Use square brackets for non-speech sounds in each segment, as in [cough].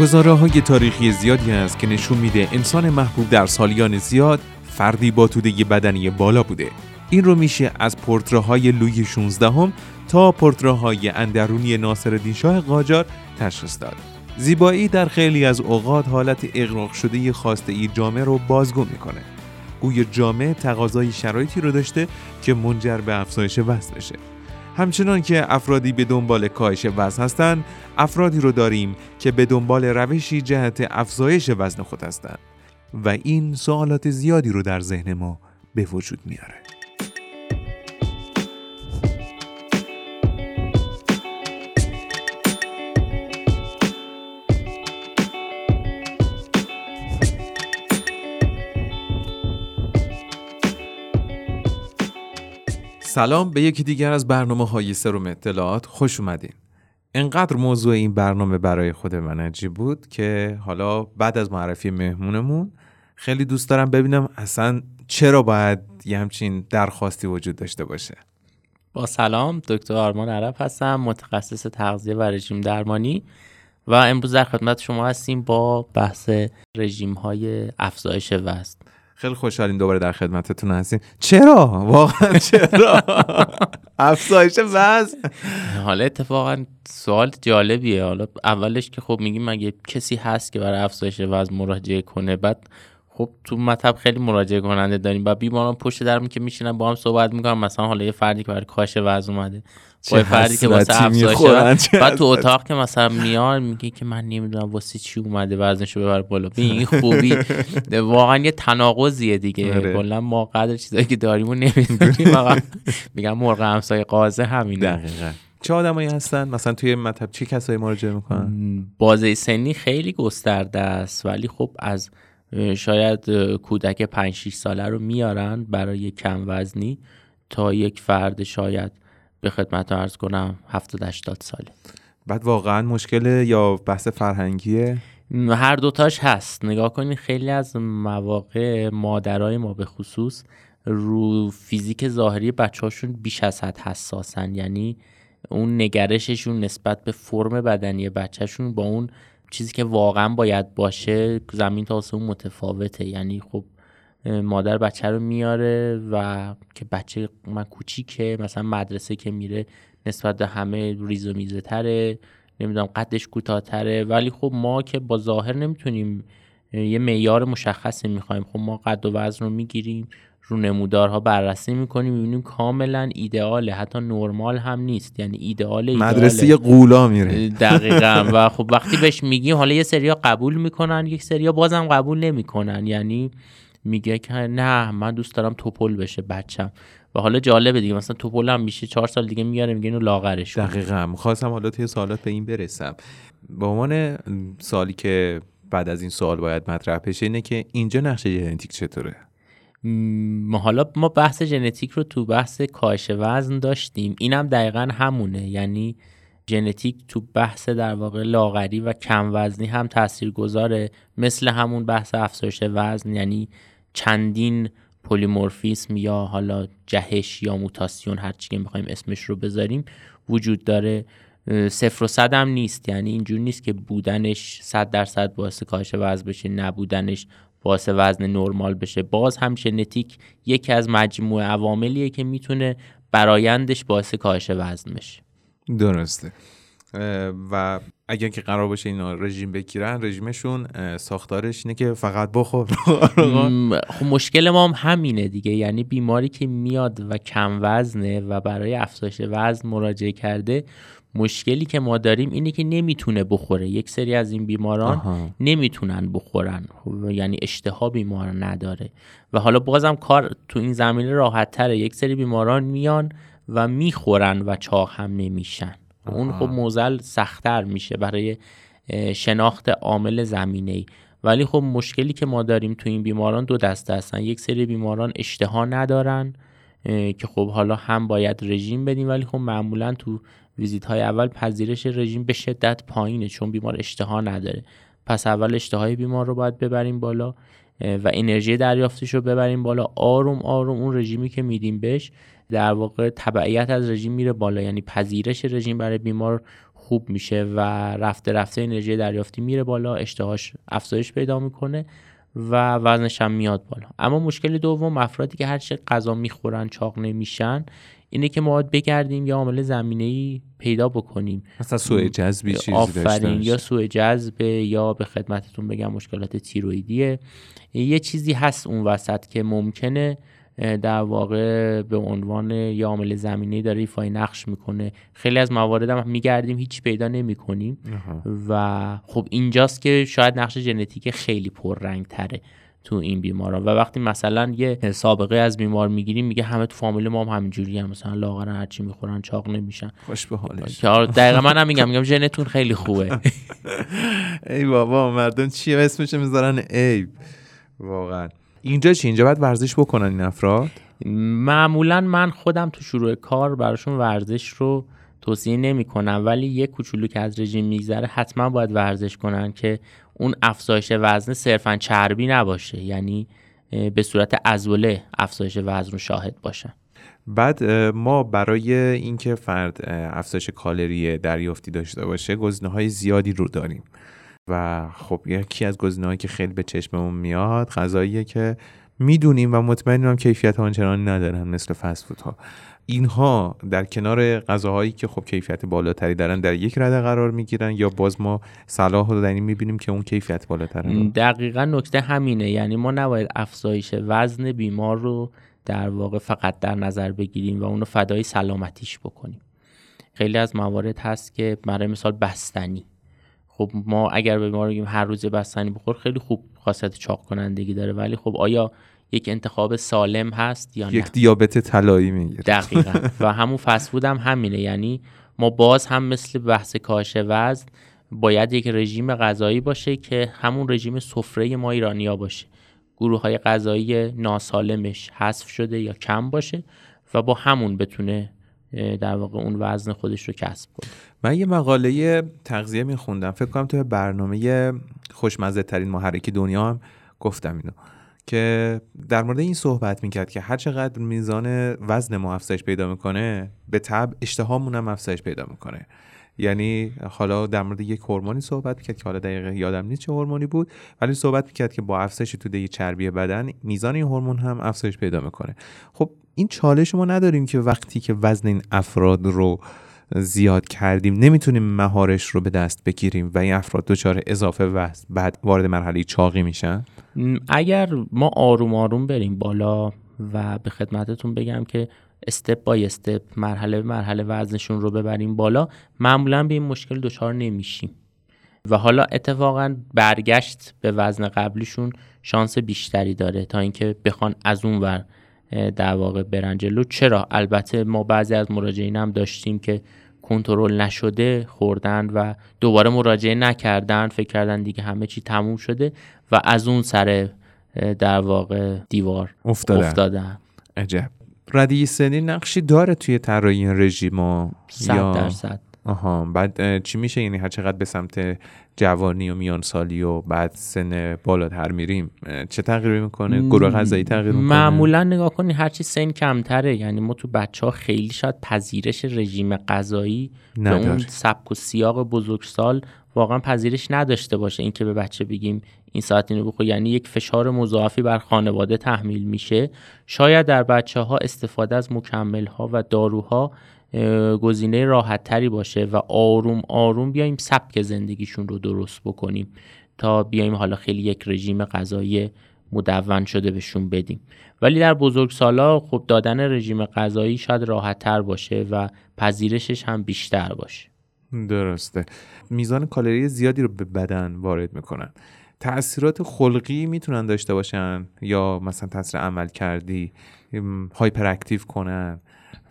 گزاره های تاریخی زیادی هست که نشون میده انسان محبوب در سالیان زیاد فردی با توده بدنی بالا بوده. این رو میشه از پورتراهای لوی 16 هم تا پورتراهای اندرونی ناصر شاه قاجار تشخیص داد. زیبایی در خیلی از اوقات حالت اغراق شده خواسته ای جامعه رو بازگو می‌کنه. گوی جامعه تقاضای شرایطی رو داشته که منجر به افزایش وزن بشه همچنان که افرادی به دنبال کاهش وزن هستند افرادی رو داریم که به دنبال روشی جهت افزایش وزن خود هستند. و این سوالات زیادی رو در ذهن ما به وجود میاره. سلام به یکی دیگر از برنامه های سروم اطلاعات. خوش اومدین. انقدر موضوع این برنامه برای خود من عجیب بود که حالا بعد از معرفی مهمونمون خیلی دوست دارم ببینم اصلا چرا باید یه همچین درخواستی وجود داشته باشه. با سلام دکتر آرمان عرب هستم متخصص تغذیه و رژیم درمانی و امروز در خدمت شما هستیم با بحث رژیم های افزایش وزن. خیلی خوشحالیم دوباره در خدمتتون هستیم. چرا؟ واقعا چرا؟ [laughs] افزایش وزن. حالا اتفاقا سوال جالبیه. حالا اولش که خب میگیم مگه کسی هست که برای افزایش وزن مراجعه کنه بعد خب تو مطب خیلی مراجعه کننده داریم و بیماران پشت درمون که میشینن با هم صحبت می‌کنن. مثلا حالا یه فردی که برای کاهش وزن اومده با فردی که واسه افزایش بعد تو اتاق که مثلا میاد میگه که من نمی‌دونم واسه چی اومده وزنشو ببر بالا. این خوبی. [laughs] واقعا یه تناقضیه دیگه. آره. کلا ما قدر چیزایی که داریم و نمی‌دونیم [laughs] میگم مرغ همسایه قازه همینه. دقیقا. چه آدمایی هستن؟ مثلا توی مطب چه کسایی مراجعه می‌کنن؟ بازه سنی خیلی گسترده است. ولی خب از شاید کودک 5 6 ساله رو میارن برای کم وزنی تا یک فرد شاید به خدمت ارز کنم 70 80 ساله. بعد واقعا مشکل یا بحث فرهنگیه؟ هر دوتاش هست. نگاه کنید خیلی از مواقع مادرای ما به خصوص رو فیزیک ظاهری بچه هاشون بیش از حد حساسن. یعنی اون نگرششون نسبت به فرم بدنی بچهشون با اون چیزی که واقعا باید باشه زمین تا آسمون متفاوته. یعنی خب مادر بچه رو میاره و که بچه من کوچیکه مثلا مدرسه که میره نسبت به همه ریز و میزه تره نمی‌دونم قدش کوتاهتره. ولی خب ما که با ظاهر نمی‌تونیم یه معیار مشخصی می‌خوایم. خب ما قد و وزن رو می‌گیریم رو نمودارها بررسی می‌کنیم می‌بینیم کاملا ایدئاله حتی نرمال هم نیست. یعنی ایدئال مدرسه قولا میره. دقیقا. [laughs] و خب وقتی بهش میگیم حالا یه سریا قبول می‌کنن یک سریا بازم قبول نمی‌کنن. یعنی میگه که نه من دوست دارم توپل بشه بچم. و حالا جالبه دیگه مثلا توپل هم میشه چهار سال دیگه میاره میگه اینو لاغرش دقیقا. خواستم حالا توی سوالات به این برسم. به عنوان سالی که بعد از این سوال باید مطرح بشه اینه که اینجا نقش ژنتیک چطوره؟ حالا ما بحث ژنتیک رو تو بحث کاهش وزن داشتیم. اینم دقیقا همونه. یعنی ژنتیک تو بحث در واقع لاغری و کم وزنی هم تأثیر گذاره مثل همون بحث افزایش وزن یعنی چندین پلیمورفیسم یا حالا جهش یا موتاسیون هر چی که می‌خوایم اسمش رو بذاریم وجود داره. صفر و صد هم نیست. یعنی اینجور نیست که بودنش صد درصد باعث کاهش وزن بشه نبودنش باعث وزن نرمال بشه. باز هم ژنتیک یکی از مجموعه عواملیه که می‌تونه برایندش باعث کاهش وزن بشه. درسته. و اگر که قرار باشه اینا رژیم بگیرن رژیمشون ساختارش اینه که فقط بخور. خب مشکل ما هم همینه دیگه. یعنی بیماری که میاد و کم وزنه و برای افزایش وزن مراجعه کرده مشکلی که ما داریم اینه که نمی‌تونه بخوره. یک سری از این بیماران آها. نمی‌تونن بخورن. یعنی اشتها بیمار نداره. و حالا بازم کار تو این زمینه راحت تره یک سری بیماران میان و می‌خورن و چاق هم نمیشن. اون خب موزل سختتر میشه برای شناخت عامل زمینه ای ولی خب مشکلی که ما داریم تو این بیماران دو دسته هستن. یک سری بیماران اشتها ندارن که خب حالا هم باید رژیم بدیم. ولی خب معمولا تو ویزیت های اول پذیرش رژیم به شدت پایینه چون بیمار اشتها نداره. پس اول اشتهای بیمار رو باید ببریم بالا و انرژی دریافتیش رو ببریم بالا. آروم آروم اون رژیمی که میدیم بهش در واقع تبعیت از رژیم میره بالا. یعنی پذیرش رژیم برای بیمار خوب میشه و رفته رفته انرژی دریافتی میره بالا اشتهاش افزایش پیدا می‌کنه و وزنش هم میاد بالا. اما مشکل دوم افرادی که هر چه غذا می‌خورن چاق نمیشن اینه که ما باید بگردیم یا عامل زمینه ای پیدا بکنیم. مثلا سوء جذبی چیزی آفرین یا سوء جذب یا به خدمتتون بگم مشکلات تیرویدیه یه چیزی هست اون وسط که ممکنه در واقع به عنوان یا عامل زمینه داره ایفای نقش می‌کنه. خیلی از موارد هم میگردیم هیچ پیدا نمی‌کنیم. و خب اینجاست که شاید نقش ژنتیک خیلی پررنگ تره تو این بیمارا و وقتی مثلا یه سابقه از بیمار می‌گیریم میگه همه تو فامیل ما هم همینجوری هم مثلا لاغرن هرچی می‌خورن چاق نمیشن. خوش به حالش. دقیقا من هم میگم میگم ژنتون خیلی خوبه. [laughs] ای بابا مردم چیه اسمش می‌ذارن؟ ای واقعا. اینجا چی؟ اینجا باید ورزش بکنن این افراد؟ معمولا من خودم تو شروع کار براشون ورزش رو توصیه نمی کنم ولی یک کوچولو که از رژیم میگذره حتما باید ورزش کنن که اون افزایش وزن صرفا چربی نباشه یعنی به صورت ازوله افزایش وزن رو شاهد باشن بعد ما برای اینکه فرد افزایش کالری دریافتی داشته باشه گزینه های زیادی رو داریم. و خب یکی از گزینه‌هایی که خیلی به چشممون میاد غذاییه که می‌دونیم و مطمئنیم کیفیت آنچنانی ندارن مثل فست ها اینها در کنار غذاهایی که خب کیفیت بالاتری دارن در یک رده قرار می‌گیرن یا باز ما صلاح رو در این می‌بینیم که اون کیفیت بالاتره دقیقا نکته همینه. یعنی ما نباید افزایش وزن بیمار رو در واقع فقط در نظر بگیریم و اونو فدای سلامتیش بکنیم. خیلی از موارد هست که برای مثال بستنی. خب ما اگر به ما بگیم هر روز بستنی بخور خیلی خوب خاصیت چاق کنندگی داره. ولی خب آیا یک انتخاب سالم هست یا نه؟ یک دیابت طلایی می‌گیره. دقیقا. [laughs] و همون فسفود هم همینه. یعنی ما باز هم مثل بحث کاهش وزن باید یک رژیم غذایی باشه که همون رژیم سفره ما ایرانیا باشه. گروه های غذایی ناسالمش حذف شده یا کم باشه و با همون بتونه در واقع اون وزن خودش رو کسب کنه. من یه مقاله تغذیه میخوندم. فکر کنم توی برنامه خوشمزه ترین محرکی دنیا هم گفتم اینو. که در مورد این صحبت می‌کرد که هر چقدر میزان وزن ما افزایش پیدا می‌کنه به طب اشتهامون هم افزایش پیدا می‌کنه. یعنی حالا در مورد یک هورمونی صحبت می‌کرد که حالا دقیقه یادم نیست چه هورمونی بود ولی صحبت می‌کرد که با افزایش توده چربی بدن میزان این هورمون هم افزایش پیدا می‌کنه. خب این چالش ما نداریم که وقتی که وزن این افراد رو زیاد کردیم نمی‌تونیم مهارش رو به دست بگیریم و این افراد دچار اضافه وزن بعد وارد مرحله چاقی میشن؟ اگر ما آروم آروم بریم بالا و به خدمتتون بگم که استپ بای استپ مرحله به مرحله وزنشون رو ببریم بالا معمولا به این مشکل دچار نمیشیم. و حالا اتفاقا برگشت به وزن قبلیشون شانس بیشتری داره تا اینکه بخوان از اون ور در واقع برن جلو. چرا؟ البته ما بعضی از مراجعین هم داشتیم که کنترل نشده خوردن و دوباره مراجعه نکردن فکر کردن دیگه همه چی تموم شده و از اون سر در واقع دیوار افتادن, افتادن. عجب. ردی سنی نقشی داره توی طراحی این رژیم صد درصد. آها بعد چی میشه؟ یعنی هر چقدر به سمت جوانی و میان سالی و بعد سن بالاتر میریم چه تغییری می‌کنه؟ گروه غذایی تغییر می‌کنه؟ معمولا نگاه کنی هرچی سن کمتره. یعنی ما تو بچه ها خیلی شاید پذیرش رژیم غذایی به اون سبک و سیاق بزرگسال واقعا پذیرش نداشته باشه. اینکه به بچه بگیم این ساعت اینو بخور. یعنی یک فشار مضاعفی بر خانواده تحمیل میشه. شاید در بچه ها استفاده از مکمل ها و داروها گزینه راحت تری باشه و آروم آروم بیایم سبک زندگیشون رو درست بکنیم تا بیایم حالا خیلی یک رژیم غذایی مدون شده بهشون بدیم. ولی در بزرگ سالا خب دادن رژیم غذایی شاید راحت تر باشه و پذیرشش هم بیشتر باشه. درسته. میزان کالری زیادی رو به بدن وارد می‌کنن. تاثیرات خلقی می‌تونن داشته باشن یا مثلا تاثیر عمل کردی hyperactive کنن.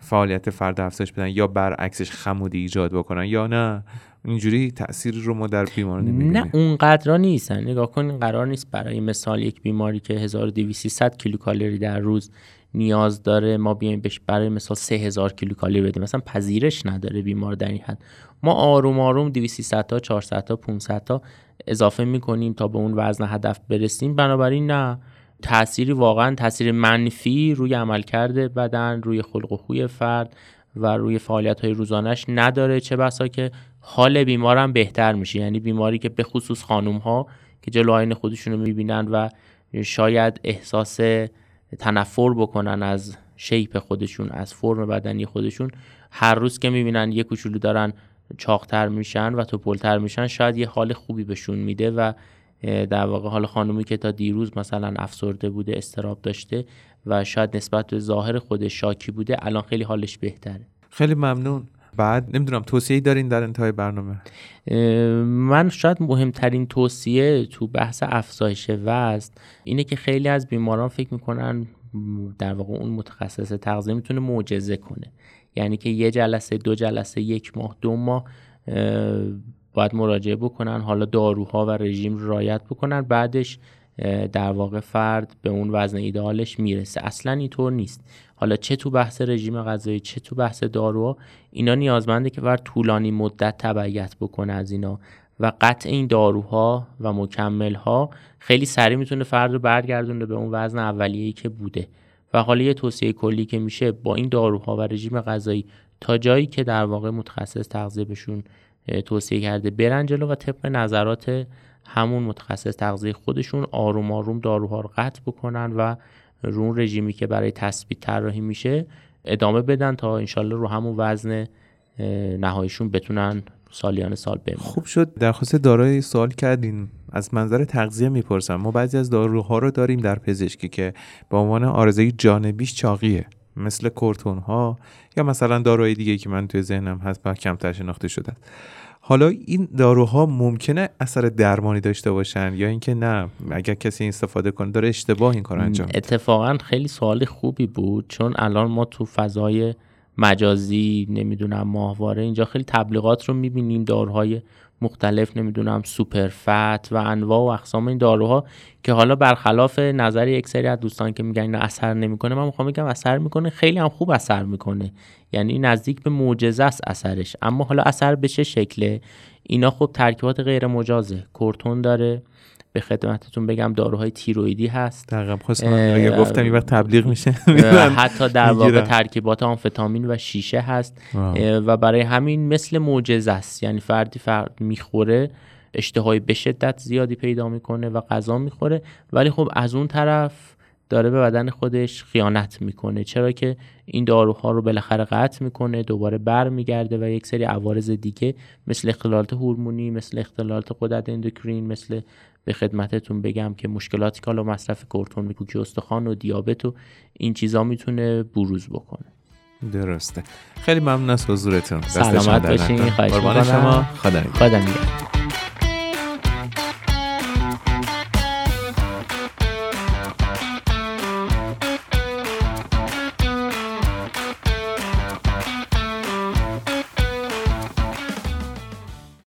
فعالیت فرد افزایش بدن یا برعکسش خمودی ایجاد بکنن یا نه اینجوری تاثیر رو ما در بیمار نمی‌بینیم نه اونقدر نیستن. نگاه کن قرار نیست برای مثال یک بیماری که 1200 کیلوکالری در روز نیاز داره ما بیایم بهش برای مثال 3000 کیلوکالری بدیم. مثلا پذیرش نداره بیمار در این حد. ما آروم آروم 200 تا 400 تا 500 تا اضافه می‌کنیم تا به اون وزن هدف برسیم. بنابراین نه تأثیری واقعا تاثیر منفی روی عملکرد بدن روی خلق و خوی فرد و روی فعالیت های روزانش نداره. چه بسا که حال بیمارم بهتر میشه. یعنی بیماری که به خصوص خانوم ها که جلو آین خودشون رو می‌بینن و شاید احساس تنفر بکنن از شیپ خودشون از فرم بدنی خودشون هر روز که می‌بینن یه کوچولو دارن چاقتر میشن و توپلتر میشن شاید یه حال خوبی بهشون میده و در واقع حال خانومی که تا دیروز مثلا افسرده بوده استراب داشته و شاید نسبت به ظاهر خودش شاکی بوده الان خیلی حالش بهتره. خیلی ممنون. بعد نمی‌دونم توصیه دارین در انتهای برنامه؟ من شاید مهمترین توصیه تو بحث افزایش وزن اینه که خیلی از بیماران فکر می‌کنن در واقع اون متخصص تغذیه می‌تونه معجزه کنه. یعنی که یه جلسه دو جلسه یک ماه دو ماه باید مراجعه بکنن. حالا داروها و رژیم رایت بکنن. بعدش در واقع فرد به اون وزن ایدئالش می‌رسه. اصلا اینطور نیست. حالا چه تو بحث رژیم غذایی چه تو بحث داروها اینا نیازمنده که فرد طولانی مدت تبعیت بکنه از اینا. و قطع این داروها و مکملها خیلی سریع می‌تونه فرد رو برگردونه به اون وزن اولیه‌ای که بوده. و حالا یه توصیه کلی که میشه با این داروها و رژیم غذایی تا جایی که در واقع متخصص تغذیه بهشون توصیه کرده برن جلو و طبق نظرات همون متخصص تغذیه خودشون آروم آروم داروها رو قطع بکنن و رون رژیمی که برای تثبیت طراحی میشه ادامه بدن تا انشالله رو همون وزن نهاییشون بتونن سالیان سال بمونن. خوب شد. درخواست دارای سوال کردین. از منظر تغذیه می‌پرسم. ما بعضی از داروها رو داریم در پزشکی که به عنوان آرزه جانبیش چاقیه. مثل کورتون ها یا مثلا داروهای دیگه که من توی ذهنم هست و کمتر شناخته شده. حالا این داروها ممکنه اثر درمانی داشته باشن یا اینکه نه اگر کسی استفاده کنه داره اشتباه این کار انجام اتفاقا خیلی سوال خوبی بود چون الان ما تو فضای مجازی نمی‌دونم ماهواره اینجا خیلی تبلیغات رو می‌بینیم داروهای مختلف نمی‌دونم سوپر فت و انواع و اقسام این داروها که حالا برخلاف نظر یک سری از دوستان که میگن اثر نمی‌کنه من می‌خوام بگم اثر می‌کنه خیلی هم خوب اثر می‌کنه. یعنی نزدیک به معجزه است اثرش. اما حالا اثر به چه شکله؟ اینا خب ترکیبات غیر مجازه کورتون داره به خدمتتون بگم داروهای تیرویدی هست. دقیقا اگر گفتم این وقت تبلیغ میشه. [laughs] حتی در واقع ترکیبات آمفتامین و شیشه هست. و برای همین مثل معجزه است. یعنی فردی فرد می‌خوره اشتهای به شدت زیادی پیدا می‌کنه و غذا می‌خوره. ولی خب از اون طرف داره به بدن خودش خیانت می‌کنه. چرا که این داروها رو بالاخره قطع می‌کنه دوباره بر میگرده و یک سری عوارض دیگه مثل اختلالات هورمونی مثل اختلالات قدرت اندوکرین مثل به خدمتتون بگم که مشکلاتی که مصرف کورتون کوکی استخوان و دیابت و این چیزا می‌تونه بروز بکنه. درسته. خیلی ممنون از حضورتون. سلامت باشین. خواهش شما. خدا خدا